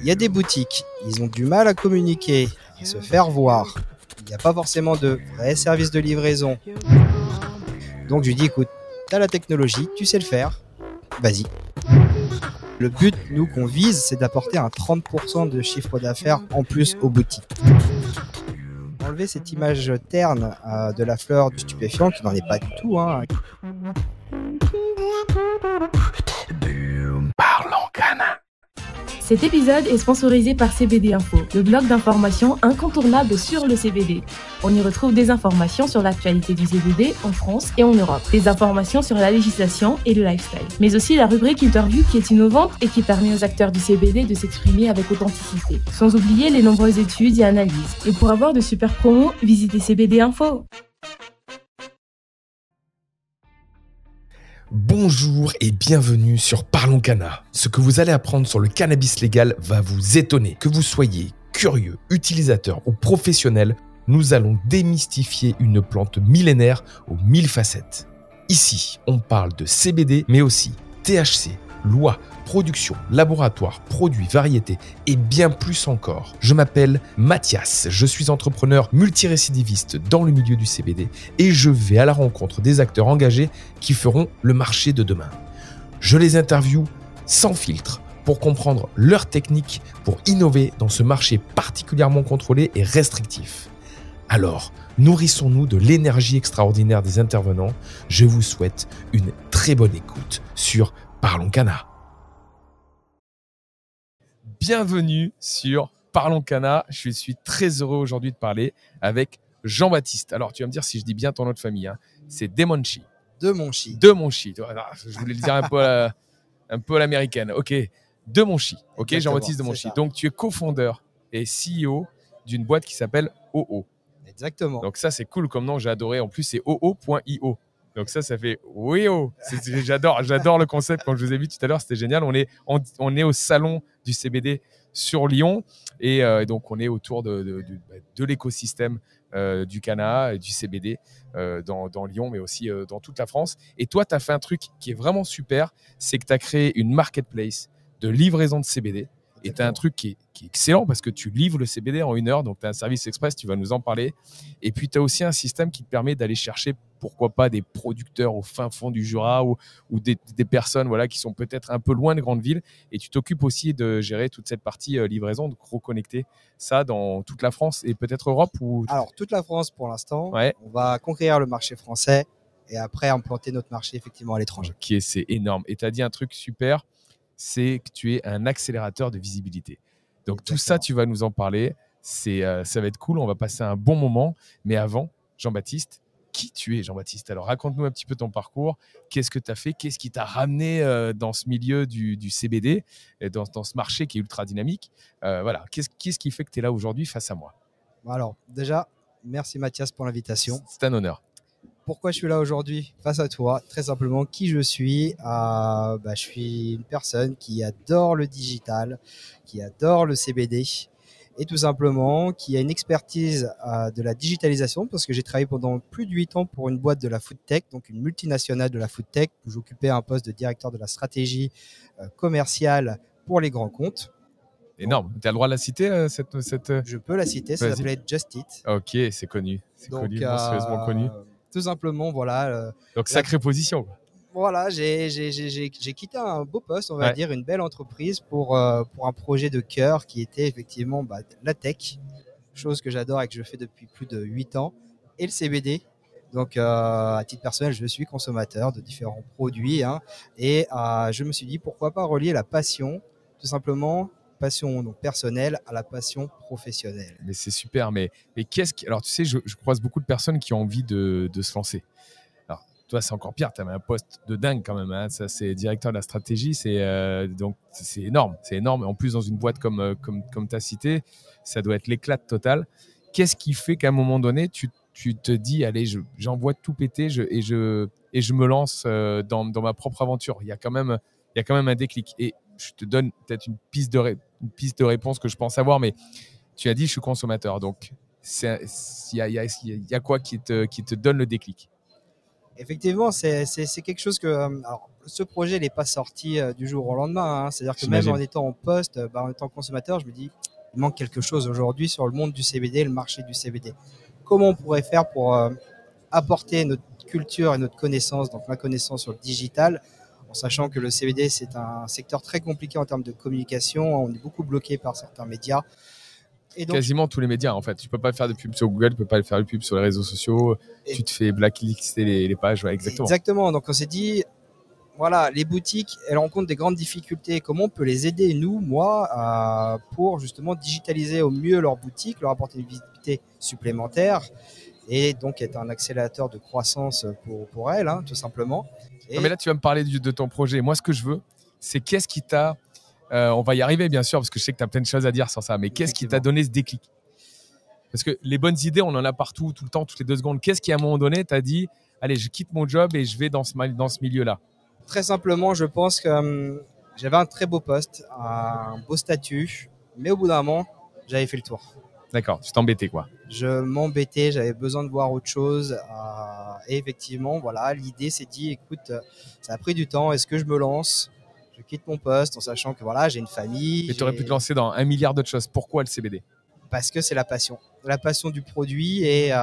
Il y a des boutiques, ils ont du mal à communiquer, à se faire voir. Il n'y a pas forcément de vrais services de livraison. Donc je lui dis écoute, t'as la technologie, tu sais le faire, vas-y. Le but, nous, qu'on vise, c'est d'apporter un 30% de chiffre d'affaires en plus aux boutiques. Enlever cette image terne euh, de la fleur du stupéfiant, qui n'en est pas du tout. Hein. Cet épisode est sponsorisé par CBD Info, le blog d'information incontournable sur le CBD. On y retrouve des informations sur l'actualité du CBD en France et en Europe, des informations sur la législation et le lifestyle, mais aussi la rubrique interview qui est innovante et qui permet aux acteurs du CBD de s'exprimer avec authenticité, sans oublier les nombreuses études et analyses. Et pour avoir de super promos, visitez CBD Info. Bonjour et bienvenue sur Parlons Cana. Ce que vous allez apprendre sur le cannabis légal va vous étonner. Que vous soyez curieux, utilisateur ou professionnel, nous allons démystifier une plante millénaire aux mille facettes. Ici, on parle de CBD, mais aussi THC, loi, production, laboratoire, produits, variétés et bien plus encore. Je m'appelle Mathias, je suis entrepreneur multirécidiviste dans le milieu du CBD et je vais à la rencontre des acteurs engagés qui feront le marché de demain. Je les interviewe sans filtre pour comprendre leurs techniques pour innover dans ce marché particulièrement contrôlé et restrictif. Alors, nourrissons-nous de l'énergie extraordinaire des intervenants. Je vous souhaite une très bonne écoute sur Parlons Cana. Bienvenue sur Parlons Cana. Je suis très heureux aujourd'hui de parler avec Jean-Baptiste. Alors, tu vas me dire si je dis bien ton nom de famille. hein. C'est Demonchi. De mon chi. De Monchi. Je voulais le dire un peu à, un peu à l'américaine. Ok. De Monchi. Ok, Jean-Baptiste de c'est Monchi. ça. Donc, tu es cofondeur et CEO d'une boîte qui s'appelle OO. Exactement. Donc ça, c'est cool comme nom, j'ai adoré. En plus, c'est oo.io. Donc ça, ça fait oui oh. J'adore, j'adore le concept. Quand je vous ai vu tout à l'heure, c'était génial. On est, on, est au salon du CBD sur Lyon et euh, donc on est autour de, de, de l'écosystème euh, du Cana et du CBD euh, dans, dans Lyon, mais aussi dans toute la France. Et toi, tu as fait un truc qui est vraiment super, c'est que tu as créé une marketplace de livraison de CBD. Et tu as un truc qui est, qui est excellent parce que tu livres le CBD en une heure, donc tu as un service express, tu vas nous en parler. Et puis tu as aussi un système qui te permet d'aller chercher, pourquoi pas, des producteurs au fin fond du Jura ou, ou des, des personnes voilà, qui sont peut-être un peu loin de grandes villes. Et tu t'occupes aussi de gérer toute cette partie euh, livraison, de reconnecter ça dans toute la France et peut-être Europe ou... Alors, toute la France pour l'instant. Ouais. On va conquérir le marché français et après implanter notre marché effectivement à l'étranger. Ok, c'est énorme. Et tu as dit un truc super, c'est que tu es un accélérateur de visibilité. Donc tout ça, tu vas nous en parler. C'est, euh, ça va être cool, on va passer un bon moment. Mais avant, Jean-Baptiste, qui tu es, Jean-Baptiste? Alors raconte-nous un petit peu ton parcours. Qu'est-ce que tu as fait? Qu'est-ce qui t'a ramené euh, dans ce milieu du, du CBD, et dans, dans ce marché qui est ultra dynamique? Euh, Voilà, qu'est-ce, qu'est-ce qui fait que tu es là aujourd'hui face à moi? Alors, déjà, merci Mathias pour l'invitation. C'est un honneur. Pourquoi je suis là aujourd'hui face à toi? Très simplement, qui je suis? Euh, bah, Je suis une personne qui adore le digital, qui adore le CBD et tout simplement qui a une expertise euh, de la digitalisation parce que j'ai travaillé pendant plus de 8 ans pour une boîte de la food tech, donc une multinationale de la food tech où j'occupais un poste de directeur de la stratégie euh, commerciale pour les grands comptes. Énorme. Tu as le droit de la citer, euh, cette... cette... euh? Je peux la citer, ça s'appelait Just Eat. Ok, c'est connu. C'est connu, monstrueusement connu. Tout simplement, voilà. euh, Donc sacrée position. quoi. voilà, j'ai quitté un beau poste, on va Ouais. dire, une belle entreprise pour, euh, pour un projet de cœur qui était effectivement bah, la tech, chose que j'adore et que je fais depuis plus de 8 ans, et le CBD. Donc, euh, à titre personnel, je suis consommateur de différents produits hein, et euh, je me suis dit pourquoi pas relier la passion, tout simplement, passion donc, personnelle à la passion professionnelle. Mais c'est super. Mais, mais qu'est-ce qui. Alors, tu sais, je, croise beaucoup de personnes qui ont envie de, se lancer. Alors, toi, c'est encore pire. Tu avais un poste de dingue quand même. hein. Ça, c'est directeur de la stratégie. C'est euh, donc énorme. C'est énorme. En plus, dans une boîte comme, euh, comme, comme tu as cité, ça doit être l'éclat total. Qu'est-ce qui fait qu'à un moment donné, tu, tu te dis, allez, je- j'envoie tout péter et, je, et je me lance euh, dans, dans ma propre aventure? Il y a quand même, il y a quand même un déclic. Et je te donne peut-être une piste de, ré- une piste de réponse que je pense avoir, mais tu as dit, je suis consommateur. Donc, il y a, y y quoi qui te, qui te donne le déclic? Effectivement, c'est quelque chose que. euh, Alors, ce projet n'est pas sorti euh, du jour au lendemain. hein. C'est-à-dire que même en étant en poste, euh, bah, en étant consommateur, je me dis, il manque quelque chose aujourd'hui sur le monde du CBD, le marché du CBD. Comment on pourrait faire pour euh, apporter notre culture et notre connaissance, donc ma connaissance sur le digital, en sachant que le CBD, c'est un secteur très compliqué en termes de communication. On est beaucoup bloqué par certains médias. Et donc, Quasiment tous les médias, en fait. Tu peux pas faire de pub sur Google, tu peux pas faire de pub sur les réseaux sociaux. Tu te fais blacklister les, les pages, ouais, exactement. Exactement. Donc on s'est dit, voilà, les boutiques, elles rencontrent des grandes difficultés. Comment on peut les aider, nous, moi, à- pour justement digitaliser au mieux leur boutique, leur apporter une visibilité supplémentaire et donc être un accélérateur de croissance pour, pour elles, hein, tout simplement. Et Non, mais là, tu vas me parler du- de ton projet. Moi, ce que je veux, c'est qu'est-ce qui t'a. euh, on va y arriver, bien sûr, parce que je sais que tu as plein de choses à dire sur ça, mais qu'est-ce qui t'a donné ce déclic? Parce que les bonnes idées, on en a partout, tout le temps, toutes les deux secondes. Qu'est-ce qui, à un moment donné, t'a dit Allez, je quitte mon job et je vais dans ce, ma- dans ce milieu-là? Très simplement, je pense que hum, j'avais un très beau poste, un beau statut, mais au bout d'un moment, j'avais fait le tour. D'accord, tu t'embêtais, quoi. Je m'embêtais, j'avais besoin de voir autre chose. euh, et effectivement, voilà, l'idée s'est dit, écoute, euh, ça a pris du temps, est-ce que je me lance? Je quitte mon poste en sachant que voilà, j'ai une famille. Et tu aurais pu te lancer dans un milliard d'autres choses. Pourquoi le CBD Parce que c'est la passion. La passion du produit et, euh,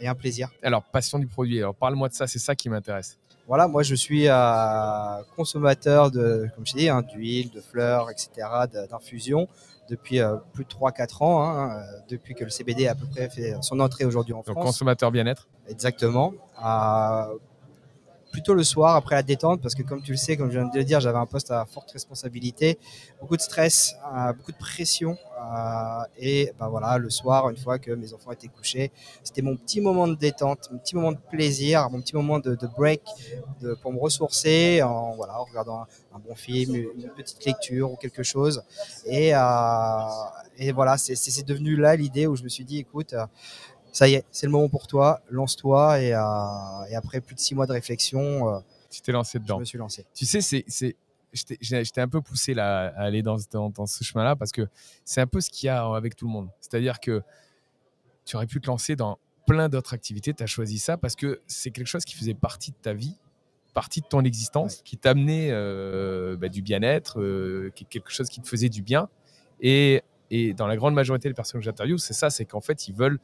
et un plaisir. Alors, passion du produit. Alors, parle-moi de ça, c'est ça qui m'intéresse. Voilà, moi je suis euh, consommateur de, comme je dis, hein, d'huile, de fleurs, etc., de- d'infusion depuis euh, plus de 3-4 ans, hein, euh, depuis que le CBD a à peu près fait son entrée aujourd'hui en Donc, France. consommateur bien-être. Exactement. Plutôt le soir après la détente parce que comme tu le sais, comme je viens de le dire, j'avais un poste à forte responsabilité, beaucoup de stress, euh, beaucoup de pression euh, et ben voilà le soir une fois que mes enfants étaient couchés, c'était mon petit moment de détente, mon petit moment de plaisir, mon petit moment de, de break de, pour me ressourcer en voilà en regardant un, bon film, une petite lecture ou quelque chose. Et euh, et voilà c'est devenu là l'idée où je me suis dit écoute ça y est, c'est le moment pour toi, lance-toi. Et, euh, et après plus de six mois de réflexion, euh, Tu t'es lancé je dedans. me suis lancé. Tu sais, c'est, je je t'ai un peu poussé là, à aller dans, dans, dans ce chemin-là parce que c'est un peu ce qu'il y a avec tout le monde. C'est-à-dire que tu aurais pu te lancer dans plein d'autres activités. Tu as choisi ça parce que c'est quelque chose qui faisait partie de ta vie, partie de ton existence, qui t'amenait euh, bah, du bien-être, euh, quelque chose qui te faisait du bien. Et, et dans la grande majorité des personnes que j'interviewe, c'est ça, c'est qu'en fait, ils veulent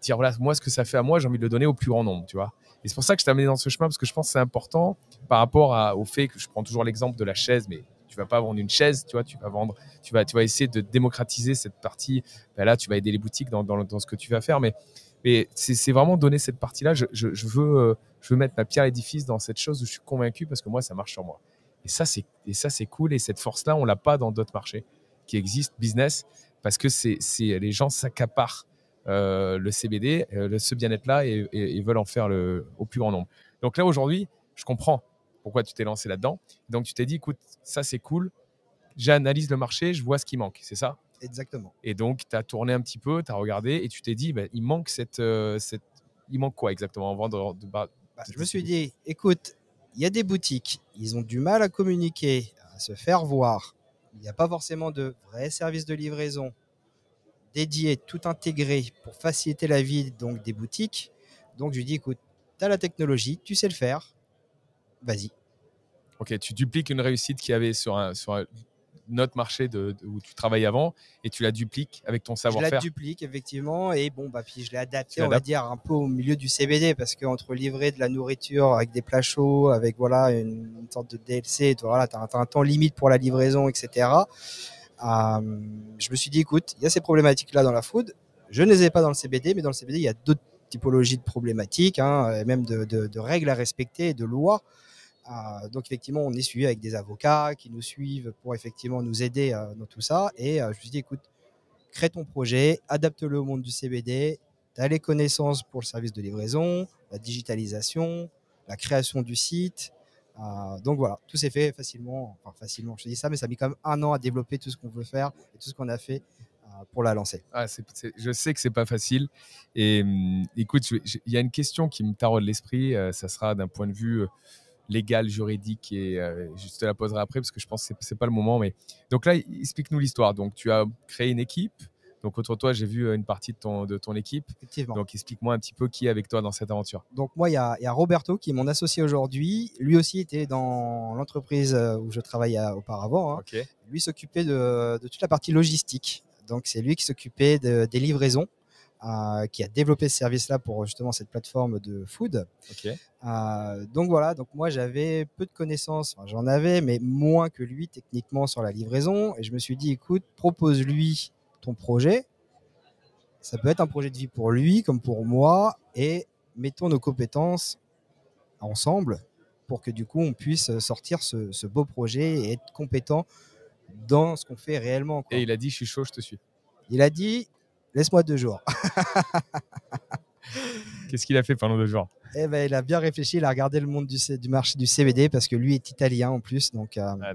dire voilà, moi, ce que ça fait à moi, j'ai envie de le donner au plus grand nombre, tu vois. Et c'est pour ça que je t'ai amené dans ce chemin parce que je pense que c'est important par rapport au fait que je prends toujours l'exemple de la chaise, mais tu vas pas vendre une chaise, tu vois, tu vas vendre, tu vas, tu vas essayer de démocratiser cette partie. Ben là, tu vas aider les boutiques dans, dans, dans ce que tu vas faire, mais, mais c'est vraiment donner cette partie-là. Je, je, veux, euh, je veux mettre ma pierre à l'édifice dans cette chose où je suis convaincu parce que moi, ça marche sur moi. Et ça, c'est et ça, c'est cool. Et cette force-là, on l'a pas dans d'autres marchés qui existent, business, parce que c'est les gens s'accaparent le CBD, euh, le- ce bien-être-là, et, et- et veulent en faire le, au plus grand nombre. Donc là, aujourd'hui, je comprends pourquoi tu t'es lancé là-dedans. Donc tu t'es dit, écoute, ça c'est cool, j'analyse le marché, je vois ce qui manque, c'est ça? Exactement. Et donc tu as tourné un petit peu, tu as regardé, et tu t'es dit, ben, il manque cette, euh, cette... Il manque quoi exactement en vendre de, bah, Bah, je me suis dit, écoute, il y a des boutiques, ils ont du mal à communiquer, à se faire voir. Il n'y a pas forcément de vrais services de livraison dédiés, tout intégrés pour faciliter la vie donc des boutiques. Donc je lui dis, écoute, tu as la technologie, tu sais le faire, vas-y. Ok, tu dupliques une réussite qu'il y avait sur un, sur un autre marché de, de- où tu travaillais avant, et tu la dupliques avec ton Je la savoir-faire. duplique effectivement et bon bah puis je l'ai adapté on va dire un peu au milieu du CBD parce que entre livrer de la nourriture avec des plats chauds avec voilà une, une sorte de DLC tu voilà t'as un, temps limite pour la livraison etc je me suis dit écoute il y a ces problématiques là dans la food je ne les ai pas dans le CBD mais dans le CBD il y a d'autres typologies de problématiques hein, et même de, règles à respecter de lois euh, donc effectivement, on est suivi avec des avocats qui nous suivent pour effectivement nous aider euh, dans tout ça. Et euh, je me suis dit, écoute, crée ton projet, adapte-le au monde du CBD. Tu as les connaissances pour le service de livraison, la digitalisation, la création du site. Euh, donc voilà, tout s'est fait facilement. Enfin, facilement, je dis ça, mais ça a mis quand même un an à développer tout ce qu'on veut faire et tout ce qu'on a fait euh, pour la lancer. Ah, je sais que c'est pas facile. Et hum, écoute, il y a une question qui me taraude l'esprit. euh, ça sera d'un point de vue légal, juridique, et je te la poserai après parce que je pense que c'est pas le moment. Mais donc là, explique-nous l'histoire. Donc tu as créé une équipe. Donc autour de toi, j'ai vu euh, une partie de ton, de ton équipe. Effectivement. Donc, Donc explique-moi un petit peu qui est avec toi dans cette aventure. moi, il y a, il y a Roberto qui est mon associé aujourd'hui. Lui aussi était dans l'entreprise euh, où je travaillais auparavant. hein. Lui s'occupait de, de toute la partie logistique. Donc c'est lui qui s'occupait de- des livraisons, euh, qui a développé ce service-là pour justement cette plateforme de food. Euh, donc voilà, donc moi j'avais peu de connaissances, enfin, j'en avais, mais moins que lui techniquement sur la livraison. Et je me suis dit, écoute, propose-lui ton projet. Ça peut être un projet de vie pour lui comme pour moi, et mettons nos compétences ensemble pour que du coup on puisse sortir ce, ce beau projet et être compétent dans ce qu'on fait réellement. quoi. Et il a dit, je suis chaud, je te suis. Il a dit, laisse-moi deux jours. Qu'est-ce qu'il a fait pendant deux jours? Eh ben, il a bien réfléchi, il a regardé le monde du, du marché du CBD parce que lui est italien en plus. Donc, euh, Ah,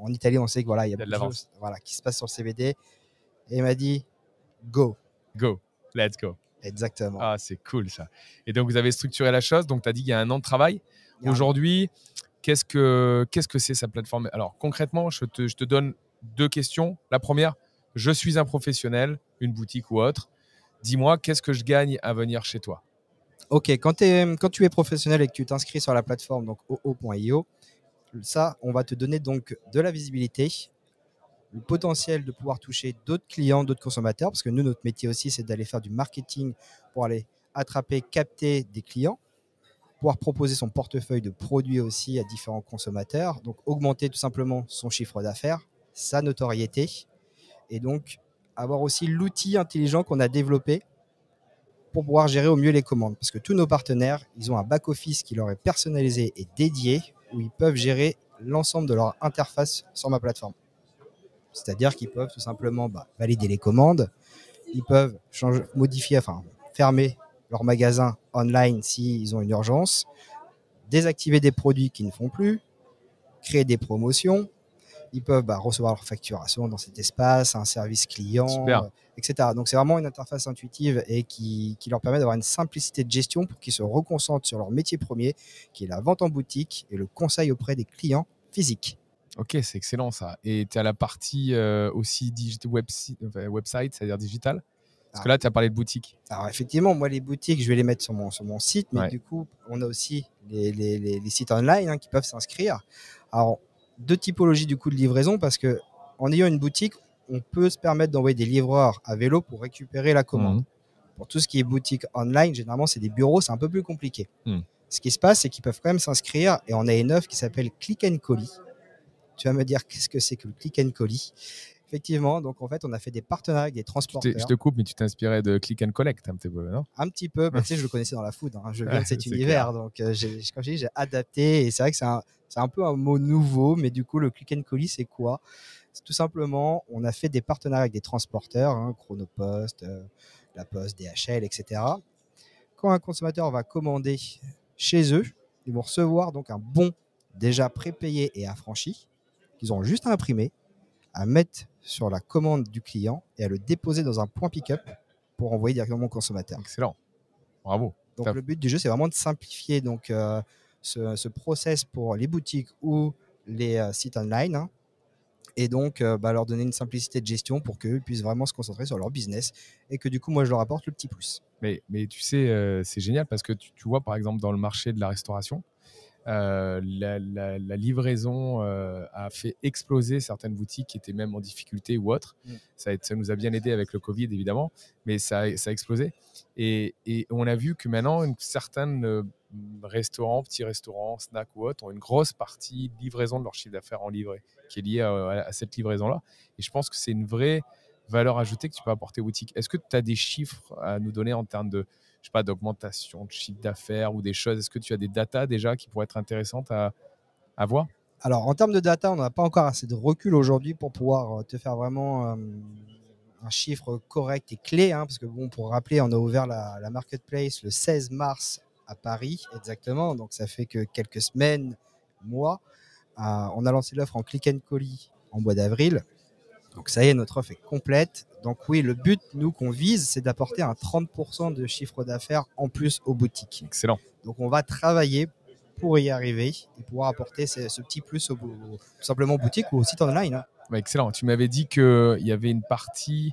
en Italie, on sait que voilà, il y a Il y a de beaucoup de l'avance. choses voilà, qui se passent sur le CBD. Et il m'a dit, go. Go. Let's go. Exactement. Ah, c'est cool ça. Et donc, vous avez structuré la chose. Donc, tu as dit qu'il y a un an de travail. Il Aujourd'hui, qu'est-ce que qu'est-ce que c'est sa plateforme? Alors, concrètement, je te, je te donne deux questions. La première, je suis un professionnel, une boutique ou autre. Dis-moi, qu'est-ce que je gagne à venir chez toi? Ok, quand, t'es- quand tu es professionnel et que tu t'inscris sur la plateforme donc oo.io, ça, on va te donner donc de la visibilité, le potentiel de pouvoir toucher d'autres clients, d'autres consommateurs, parce que nous, notre métier aussi, c'est d'aller faire du marketing pour aller attraper, capter des clients, pouvoir proposer son portefeuille de produits aussi à différents consommateurs, donc augmenter tout simplement son chiffre d'affaires, sa notoriété, et donc avoir aussi l'outil intelligent qu'on a développé pour pouvoir gérer au mieux les commandes. Parce que tous nos partenaires, ils ont un back-office qui leur est personnalisé et dédié, où ils peuvent gérer l'ensemble de leur interface sur ma plateforme. C'est-à-dire qu'ils peuvent tout simplement bah, valider les commandes, ils peuvent changer, modifier, enfin fermer leur magasin online s'ils ont une urgence, désactiver des produits qui ne font plus, créer des promotions, ils peuvent bah, recevoir leur facturation dans cet espace, un service client, euh, etc. Donc c'est vraiment une interface intuitive et qui, qui leur permet d'avoir une simplicité de gestion pour qu'ils se reconcentrent sur leur métier premier, qui est la vente en boutique et le conseil auprès des clients physiques. Ok, c'est excellent ça. Et tu as la partie euh, aussi enfin, website, c'est-à-dire digital? Parce que Ah. là, tu as parlé de boutique. Alors effectivement, moi les boutiques, je vais les mettre sur mon, sur mon site, mais Ouais. du coup, on a aussi les, les- les- les sites online hein, qui peuvent s'inscrire. Alors, deux typologies du coup de livraison, parce que en ayant une boutique, on peut se permettre d'envoyer des livreurs à vélo pour récupérer la commande. Mhm. Pour tout ce qui est boutique online, généralement, c'est des bureaux, c'est un peu plus compliqué. Hmm. Ce qui se passe, c'est qu'ils peuvent quand même s'inscrire et on a une offre qui s'appelle Click and Collie. Tu vas me dire qu'est-ce que c'est que le Click and Collie Effectivement, donc en fait, on a fait des partenariats avec des Je te, transporteurs. je te coupe, mais tu t'inspirais de click and collect un petit peu, non? Un petit peu, bah, tu sais, je le connaissais dans la food. hein. Je viens de cet univers, donc euh, j'ai, comme je dis, j'ai adapté. Et c'est vrai que c'est un, un peu un mot nouveau, mais du coup, le click and collie, c'est quoi? C'est tout simplement, on a fait des partenariats avec des transporteurs, hein, Chronopost, euh, La Poste, DHL, etc. Quand un consommateur va commander chez eux, ils vont recevoir donc un bon déjà prépayé et affranchi qu'ils ont juste à imprimer, à mettre sur la commande du client et à le déposer dans un point pick-up pour envoyer directement au consommateur. Excellent. Bravo. Donc Top. le but du jeu, c'est vraiment de simplifier donc euh, ce, ce process pour les boutiques ou les euh, sites online, hein, et donc euh, bah, leur donner une simplicité de gestion pour qu'eux puissent vraiment se concentrer sur leur business et que du coup moi je leur apporte le petit plus. Mais, mais tu sais, c'est génial parce que tu, tu vois, par exemple, dans le marché de la restauration, euh, la, la- la livraison euh, a fait exploser certaines boutiques qui étaient même en difficulté ou autres. Mm. Ça, nous a bien aidé avec le Covid, évidemment, mais ça, a- ça a explosé. Et, et on a vu que maintenant, une, certaines euh, restaurants, petits restaurants, snacks ou autres, ont une grosse partie de livraison de leur chiffre d'affaires en livré qui est liée à, à cette livraison-là. Et je pense que c'est une vraie valeur ajoutée que tu peux apporter aux boutiques. Est-ce que tu as des chiffres à nous donner en termes de, je sais pas, d'augmentation de chiffre d'affaires ou des choses Est-ce que tu as des datas déjà qui pourraient être intéressantes à, à voir? Alors en termes de data, on n'a pas encore assez de recul aujourd'hui pour pouvoir euh, te faire vraiment euh, un chiffre correct et clé, hein, parce que bon, pour rappeler, on a ouvert la, la marketplace le 16 mars à Paris exactement, donc ça fait que quelques semaines, mois. Euh, on a lancé l'offre en click and collie en mois d'avril. Donc ça y est, notre offre est complète. Donc oui, le but, nous, qu'on vise, c'est d'apporter un 30% de chiffre d'affaires en plus aux boutiques. Excellent. Donc on va travailler pour y arriver et pouvoir apporter ce, ce petit plus au, au- tout simplement aux boutiques ou au site online. hein. Bah, excellent. Tu m'avais dit qu'il y avait une partie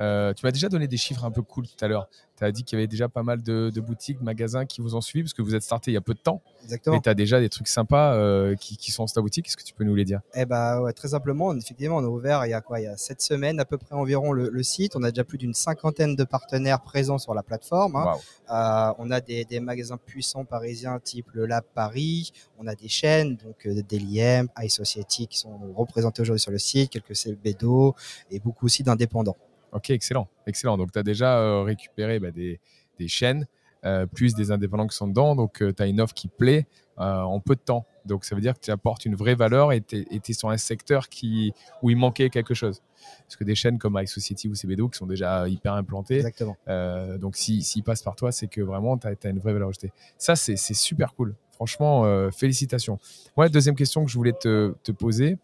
Euh, tu m'as déjà donné des chiffres un peu cool tout à l'heure. Tu as dit qu'il y avait déjà pas mal de, de boutiques, magasins qui vous ont suivi parce que vous êtes starté il y a peu de temps. Exactement. Mais tu as déjà des trucs sympas euh, qui, qui sont dans ta boutique. Est-ce que tu peux nous les dire? Eh bah ouais, très simplement, effectivement, on a ouvert il y a quoi Il y a sept semaines à peu près environ le, le site. On a déjà plus d'une cinquantaine de partenaires présents sur la plateforme. hein. Euh, on a des, des magasins puissants parisiens type le Lab Paris. On a des chaînes, donc Deli.M, iSociety qui sont représentés aujourd'hui sur le site, quelques CBDO et beaucoup aussi d'indépendants. Ok, excellent. Excellent. Donc, tu as déjà euh, récupéré bah, des, des chaînes, euh, plus des indépendants qui sont dedans. Donc, tu as une offre qui plaît euh, en peu de temps. Donc, ça veut dire que tu apportes une vraie valeur et tu es, sur un secteur qui, où il manquait quelque chose. Parce que des chaînes comme iSociety ou CBDO qui sont déjà hyper implantées, Exactement. euh, donc s'ils passent par toi, c'est que vraiment, tu as, une vraie valeur ajoutée. Ça, c'est super cool. Franchement, euh, félicitations. Moi, la deuxième question que je voulais te, te poser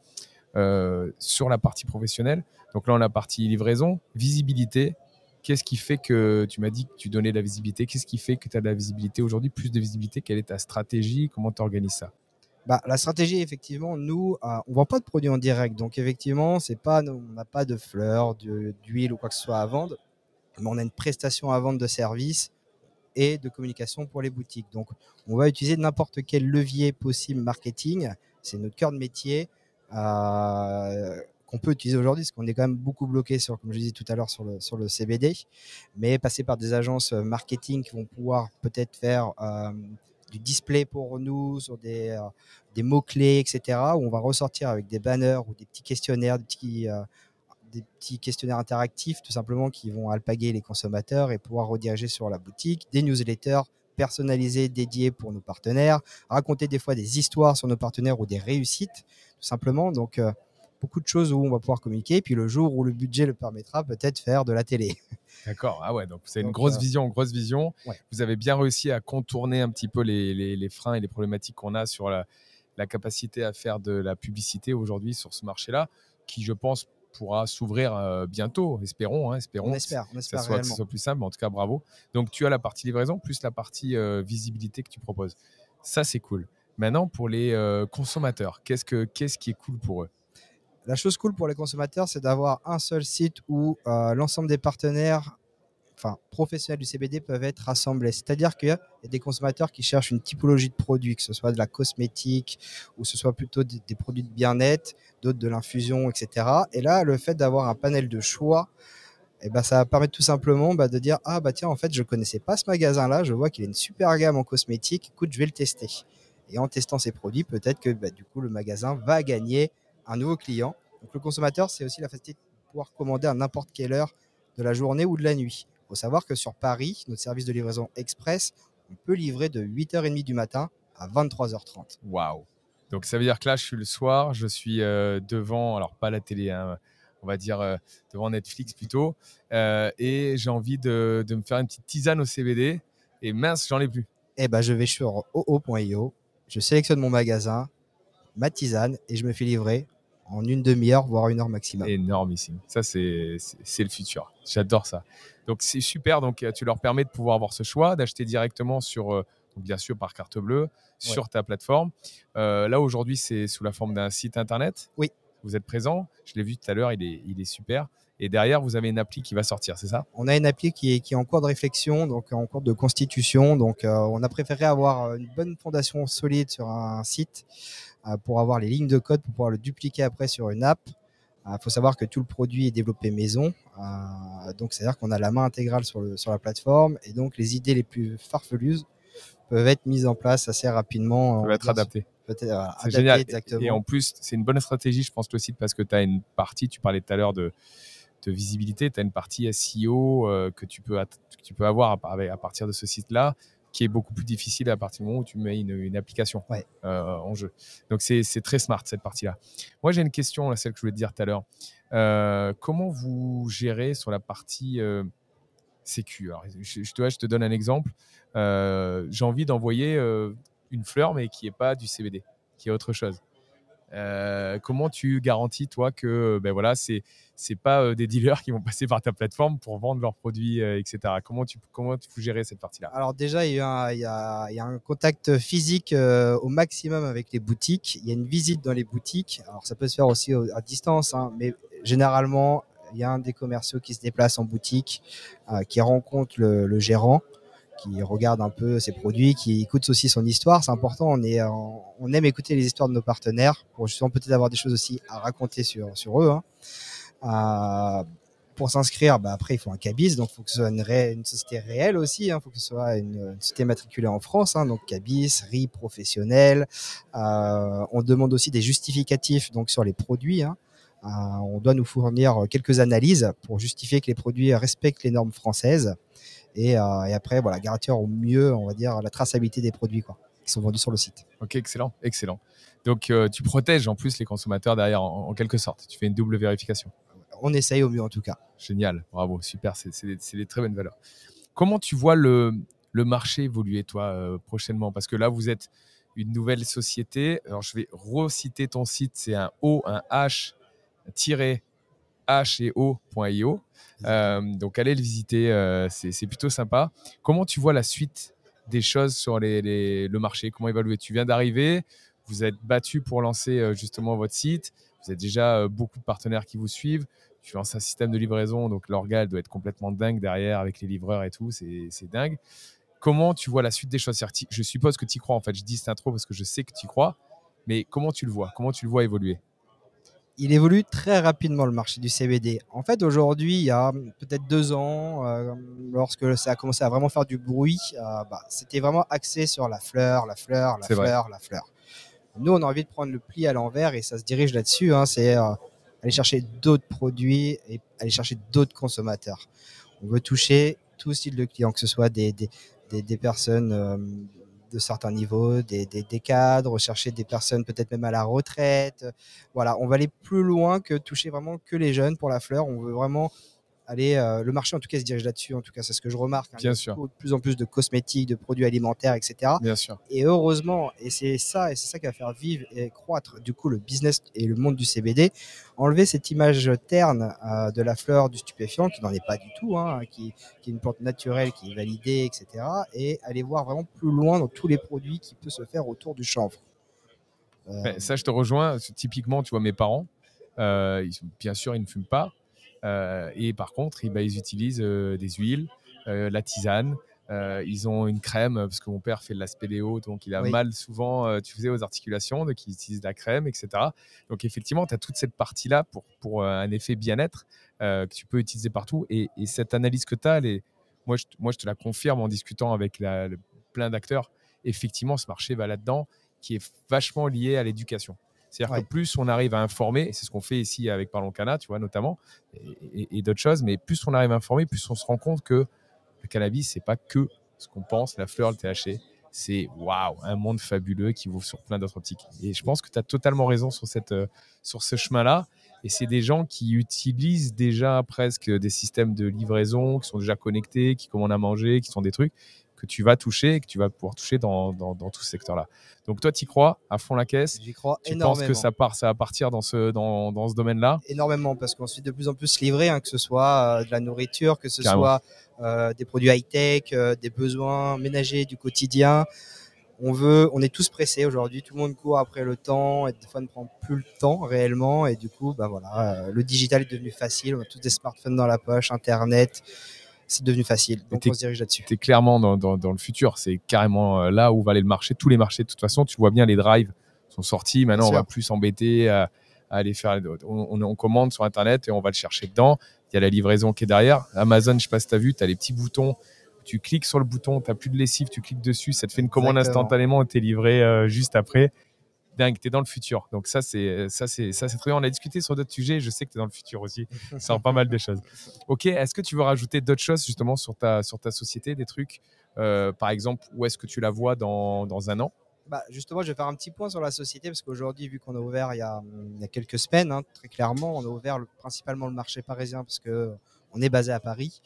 euh, sur la partie professionnelle, donc là, on a partie livraison, visibilité. Qu'est-ce qui fait que tu m'as dit que tu donnais de la visibilité? Qu'est-ce qui fait que tu as de la visibilité aujourd'hui, plus de visibilité? Quelle est ta stratégie? Comment tu organises ça? Bah, la stratégie, effectivement, nous, euh, on vend pas de produits en direct. Donc, effectivement, c'est pas, on n'a pas de fleurs, d'huile ou quoi que ce soit à vendre. Mais on a une prestation à vendre de services et de communication pour les boutiques. Donc, on va utiliser n'importe quel levier possible marketing. C'est notre cœur de métier euh, qu'on peut utiliser aujourd'hui, parce qu'on est quand même beaucoup bloqué sur, comme je disais tout à l'heure, sur le, CBD. Mais passer par des agences euh, marketing qui vont pouvoir peut-être faire euh, du display pour nous sur des, euh, mots-clés, etc., où on va ressortir avec des banners ou des petits questionnaires, des petits, questionnaires interactifs, tout simplement, qui vont alpaguer les consommateurs et pouvoir rediriger sur la boutique, des newsletters personnalisés, dédiés pour nos partenaires, raconter des fois des histoires sur nos partenaires ou des réussites, tout simplement. Donc, beaucoup de choses où on va pouvoir communiquer. Et puis, le jour où le budget le permettra, peut-être faire de la télé. D'accord. Ah ouais, donc c'est une Donc, grosse euh, vision, grosse vision. ouais. Vous avez bien réussi à contourner un petit peu les, les- les freins et les problématiques qu'on a sur la, la capacité à faire de la publicité aujourd'hui sur ce marché-là, qui, je pense, pourra s'ouvrir euh, bientôt. Espérons, hein, espérons. On espère, on que ça espère soit, que ce réellement. soit plus simple, mais en tout cas, bravo. Donc, tu as la partie livraison plus la partie euh, visibilité que tu proposes. Ça, c'est cool. Maintenant, pour les euh, consommateurs, qu'est-ce, que, qu'est-ce qui est cool pour eux? La chose cool pour les consommateurs, c'est d'avoir un seul site où euh, l'ensemble des partenaires enfin, professionnels du CBD peuvent être rassemblés. C'est-à-dire qu'il y a des consommateurs qui cherchent une typologie de produits, que ce soit de la cosmétique ou ce soit plutôt des, produits de bien-être, d'autres de l'infusion, etc. Et là, le fait d'avoir un panel de choix, eh ben, ça va permettre tout simplement bah, de dire Ah, bah tiens, en fait, je connaissais pas ce magasin-là, je vois qu'il a une super gamme en cosmétique, écoute, je vais le tester. Et en testant ces produits, peut-être que bah, du coup, le magasin va gagner un nouveau client. Donc, le consommateur, c'est aussi la facilité de pouvoir commander à n'importe quelle heure de la journée ou de la nuit. Il faut savoir que sur Paris, notre service de livraison express, on peut livrer de 8h30 du matin à 23h30. Waouh Donc, ça veut dire que là, je suis le soir, je suis euh, devant, alors pas la télé, hein, on va dire euh, devant Netflix plutôt, euh, et j'ai envie de, de me faire une petite tisane au CBD, et mince, j'en ai plus. Eh ben, je vais sur oo.io, je sélectionne mon magasin, ma tisane, et je me fais livrer en une demi-heure, voire une heure maximum. Énormissime. Ça, c'est le futur. J'adore ça. Donc, c'est super. Donc, euh, tu leur permets de pouvoir avoir ce choix, d'acheter directement sur, euh, bien sûr, par carte bleue, sur ta plateforme. Euh, là, aujourd'hui, c'est sous la forme d'un site internet. Oui. Vous êtes présent. Je l'ai vu tout à l'heure. Il est, il est super. Et derrière, vous avez une appli qui va sortir, c'est ça? On a une appli qui est, qui est en cours de réflexion, donc en cours de constitution. Donc, euh, on a préféré avoir une bonne fondation solide sur un site pour avoir les lignes de code pour pouvoir le dupliquer après sur une app. Il faut savoir que tout le produit est développé maison, euh, donc c'est-à-dire qu'on a la main intégrale sur, le, sur la plateforme et donc les idées les plus farfelues peuvent être mises en place assez rapidement. Va être dire, adapté. peut-être, euh, C'est génial. Exactement. Et en plus, c'est une bonne stratégie, je pense, le site, parce que tu as une partie, tu parlais tout à l'heure de, de visibilité, tu as une partie SEO euh, que, tu peux att- que tu peux avoir à partir de ce site-là, qui est beaucoup plus difficile à partir du moment où tu mets une, une application Ouais. euh, en jeu. Donc, c'est très smart, cette partie-là. Moi, j'ai une question, là, celle que je voulais te dire tout à l'heure. Euh, comment vous gérez sur la partie euh, sécu? Alors, je, je te, je te donne un exemple. Euh, j'ai envie d'envoyer une fleur, mais qui n'est pas du CBD, qui est autre chose. Euh, comment tu garantis toi que ben voilà c'est c'est pas euh, des dealers qui vont passer par ta plateforme pour vendre leurs produits euh, etc comment tu comment tu gérer cette partie là Alors déjà, il y, a, il y a- un contact physique au maximum avec les boutiques. Il y a une visite dans les boutiques. Alors ça peut se faire aussi au- à distance, hein, mais généralement, il y a un des commerciaux qui se déplace en boutique, qui rencontre le gérant, qui regarde un peu ses produits, qui écoute aussi son histoire. C'est important. On est, on, aime écouter les histoires de nos partenaires pour justement peut-être avoir des choses aussi à raconter sur eux. Hein. Euh, pour s'inscrire, bah après il faut un cabis, donc il faut que ce soit une, société réelle aussi. Il faut que ce soit une, société matriculée en France, hein, donc cabis, RI professionnel. Euh, on demande aussi des justificatifs donc sur les produits. Hein. Euh, on doit nous fournir quelques analyses pour justifier que les produits respectent les normes françaises et, euh, et après voilà garantir au mieux, on va dire, la traçabilité des produits quoi, qui sont vendus sur le site. Ok, excellent, excellent. Donc euh, tu protèges en plus les consommateurs derrière en, en quelque sorte. Tu fais une double vérification. On essaye au mieux en tout cas. Génial, bravo, super, c'est des, très bonnes valeurs. Comment tu vois le, le marché évoluer, toi, euh, prochainement? Parce que là, vous êtes une nouvelle société. Alors, je vais reciter ton site, c'est un O, un H, tiré H et O.io. Euh, donc, allez le visiter, euh, c'est plutôt sympa. Comment tu vois la suite des choses sur les, le marché? Comment évaluer Tu viens d'arriver, vous êtes battu pour lancer euh, justement votre site, vous avez déjà beaucoup de partenaires qui vous suivent. Tu lances un système de livraison, donc l'orga doit être complètement dingue derrière avec les livreurs et tout, c'est dingue. Comment tu vois la suite des choses? Je suppose que tu y crois, en fait, je dis cette intro parce que je sais que tu y crois, mais comment tu le vois? Comment tu le vois évoluer? Il évolue très rapidement le marché du CBD. En fait, aujourd'hui, il y a peut-être deux ans, euh, lorsque ça a commencé à vraiment faire du bruit, euh, bah, c'était vraiment axé sur la fleur, la fleur, la vrai. fleur, la fleur. Nous, on a envie de prendre le pli à l'envers et ça se dirige là-dessus. hein, c'est euh, aller chercher d'autres produits et aller chercher d'autres consommateurs. On veut toucher tout style de clients, que ce soit des, des, des, des personnes de certains niveaux, des, des, des cadres, chercher des personnes peut-être même à la retraite. Voilà, on va aller plus loin que toucher vraiment que les jeunes pour la fleur. On veut vraiment aller. euh, le marché, en tout cas, se dirige là-dessus. En tout cas, c'est ce que je remarque. hein. Bien Il y a sûr. De plus en plus de cosmétiques, de produits alimentaires, etc. Bien sûr. Et heureusement, et c'est ça, et c'est ça qui va faire vivre et croître du coup le business et le monde du CBD, enlever cette image terne euh, de la fleur du stupéfiant qui n'en est pas du tout, hein, qui, qui est une plante naturelle qui est validée, etc. Et aller voir vraiment plus loin dans tous les produits qui peuvent se faire autour du chanvre. Euh, ça, je te rejoins. Typiquement, tu vois, mes parents, euh, ils bien sûr, ils ne fument pas. Euh, et par contre, eh ben, ils utilisent euh, des huiles, euh, la tisane. euh, ils ont une crème, parce que mon père fait de la spéléo, donc il a Oui. mal souvent, euh, tu faisais aux articulations, donc il utilise de la crème, etc. Donc effectivement, tu as toute cette partie-là pour, pour un effet bien-être euh, que tu peux utiliser partout. Et, et cette analyse que tu as, est- moi, je, te- moi, je te la confirme en discutant avec la- le- plein d'acteurs. Effectivement, ce marché va là-dedans, qui est vachement lié à l'éducation. C'est-à-dire Ouais. que plus on arrive à informer, et c'est ce qu'on fait ici avec Parlons Cana, tu vois, notamment, et, et- et d'autres choses, mais plus on arrive à informer, plus on se rend compte que le cannabis, c'est pas que ce qu'on pense, la fleur, le THC. C'est waouh, un monde fabuleux qui ouvre sur plein d'autres optiques. Et je pense que tu as totalement raison sur, cette, euh, sur ce chemin-là. Et c'est des gens qui utilisent déjà presque des systèmes de livraison, qui sont déjà connectés, qui commandent à manger, qui sont des trucs que tu vas toucher et que tu vas pouvoir toucher dans, dans, dans tout ce secteur-là. Donc toi, tu y crois à fond la caisse? J'y crois Tu penses énormément. que ça, part, ça va partir dans ce, dans, dans ce domaine-là? Énormément parce qu'on se fait de plus en plus livrer, hein, que ce soit euh, de la nourriture, que ce Carrément. soit euh, des produits high-tech, euh, des besoins ménagers du quotidien. On veut, on est tous pressés aujourd'hui. Tout le monde court après le temps et des fois ne prend plus le temps réellement. Et du coup, bah voilà, le digital est devenu facile. On a tous des smartphones dans la poche, Internet, c'est devenu facile. Donc on se dirige là-dessus. tu es clairement dans, dans- dans le futur. C'est carrément euh, là où va aller le marché. Tous les marchés, de toute façon, tu vois bien, les drives sont sortis. Maintenant, on va plus s'embêter à, à aller faire. On, on- on commande sur Internet et on va le chercher dedans. Il y a la livraison qui est derrière. Amazon, je sais pas si tu as vu, tu as les petits boutons. Tu cliques sur le bouton, tu n'as plus de lessive, tu cliques dessus, ça te fait une commande Exactement. instantanément et tu es livré euh, juste après. Dingue, tu es dans le futur. Donc, ça, c'est ça c'est ça c'est très bien. On a discuté sur d'autres sujets. Je sais que tu es dans le futur aussi. Ça sort pas mal des choses. Ok, est-ce que tu veux rajouter d'autres choses justement sur ta, sur ta société, des trucs euh, Par exemple, où est-ce que tu la vois dans, dans un an? Bah, justement, je vais faire un petit point sur la société parce qu'aujourd'hui, vu qu'on a ouvert il y a, hum, il y a quelques semaines, hein, très clairement, on a ouvert le- principalement le marché parisien parce que on est basé à Paris.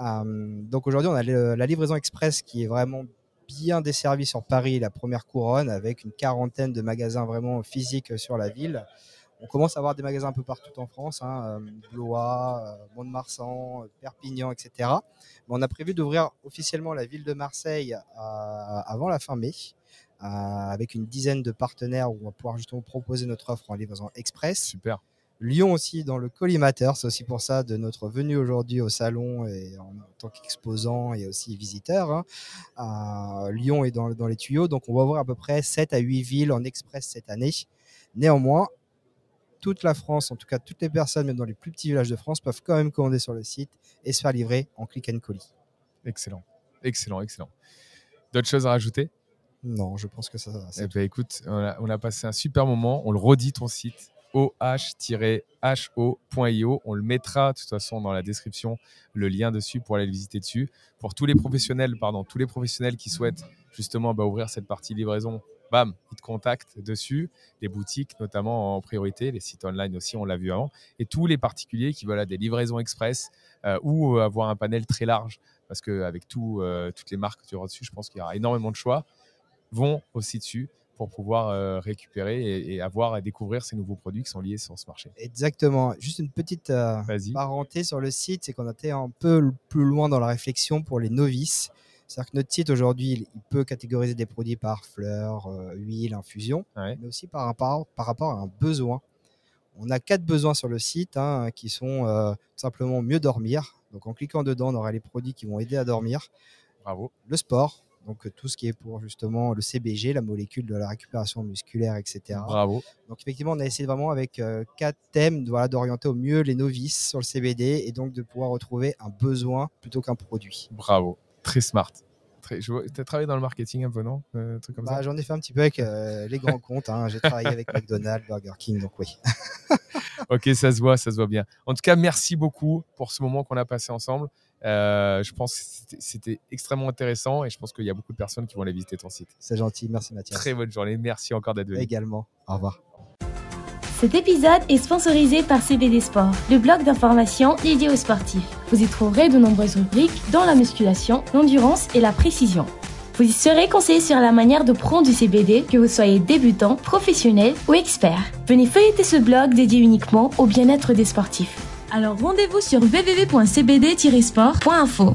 Euh, donc aujourd'hui, on a la livraison express qui est vraiment bien desservie sur Paris, la première couronne, avec une quarantaine de magasins vraiment physiques sur la ville. On commence à avoir des magasins un peu partout en France, hein, euh, Blois, euh, Mont-de-Marsan, euh, Perpignan, etc. On a prévu d'ouvrir officiellement la ville de Marseille euh, avant la fin mai, euh, avec une dizaine de partenaires où on va pouvoir justement proposer notre offre en livraison express. Super. Lyon aussi dans le collimateur. C'est aussi pour ça de notre venue aujourd'hui au salon et en, tant qu'exposant et aussi visiteur. hein. Euh, Lyon est dans, dans les tuyaux, donc on va voir à peu près 7 à 8 villes en express cette année. Néanmoins, toute la France, en tout cas toutes les personnes, même dans les plus petits villages de France, peuvent quand même commander sur le site et se faire livrer en click and colis. Excellent. Excellent, excellent. D'autres choses à rajouter? Non, je pense que ça, Eh c'est ben, écoute, on a, on a passé un super moment. On le redit ton site oh-ho.io. On le mettra de toute façon dans la description, le lien dessus pour aller le visiter dessus. Pour tous les professionnels, pardon, tous les professionnels qui souhaitent justement bah, ouvrir cette partie livraison, bam, ils te contactent dessus. Les boutiques notamment en priorité, les sites online aussi, on l'a vu avant. Et tous les particuliers qui veulent des livraisons express euh, ou euh, avoir un panel très large, parce qu'avec tout, euh, toutes les marques que tu auras dessus, je pense qu'il y aura énormément de choix, vont aussi dessus pour pouvoir euh, récupérer et, et avoir à découvrir ces nouveaux produits qui sont liés sur ce marché. exactement. Juste une petite euh, parenthèse sur le site, c'est qu'on a été un peu plus loin dans la réflexion pour les novices. C'est-à-dire que notre site aujourd'hui, il- il peut catégoriser des produits par fleurs, euh, huile, infusion, Ouais. mais aussi par rapport, par rapport à un besoin. On a quatre besoins sur le site hein, qui sont euh, tout simplement mieux dormir. Donc en cliquant dedans, on aura les produits qui vont aider à dormir. Bravo. Le sport, donc euh, tout ce qui est pour justement le CBG, la molécule de la récupération musculaire, etc. Bravo. Donc effectivement, on a essayé vraiment avec euh, quatre thèmes voilà, d'orienter au mieux les novices sur le CBD et donc de pouvoir retrouver un besoin plutôt qu'un produit. Bravo. Très smart. Tu as travaillé dans le marketing un peu, non Euh, Bah, J'en ai fait un petit peu avec euh, les grands comptes. hein. J'ai travaillé avec McDonald's, Burger King, donc oui. Ok, ça se voit, ça se voit bien. En tout cas, merci beaucoup pour ce moment qu'on a passé ensemble. Euh, je pense que c'était- extrêmement intéressant et je pense qu'il y a beaucoup de personnes qui vont aller visiter ton site. C'est gentil, merci Mathias. Très bonne journée. Merci encore d'être venu. Également, au revoir. Cet épisode est sponsorisé par CBD Sport, le blog d'information dédié aux sportifs. Vous y trouverez de nombreuses rubriques dans la musculation, l'endurance et la précision. Vous y serez conseillé sur la manière de prendre du CBD, que vous soyez débutant, professionnel ou expert. Venez feuilleter ce blog dédié uniquement au bien-être des sportifs. Alors rendez-vous sur www.cbd-sport.info.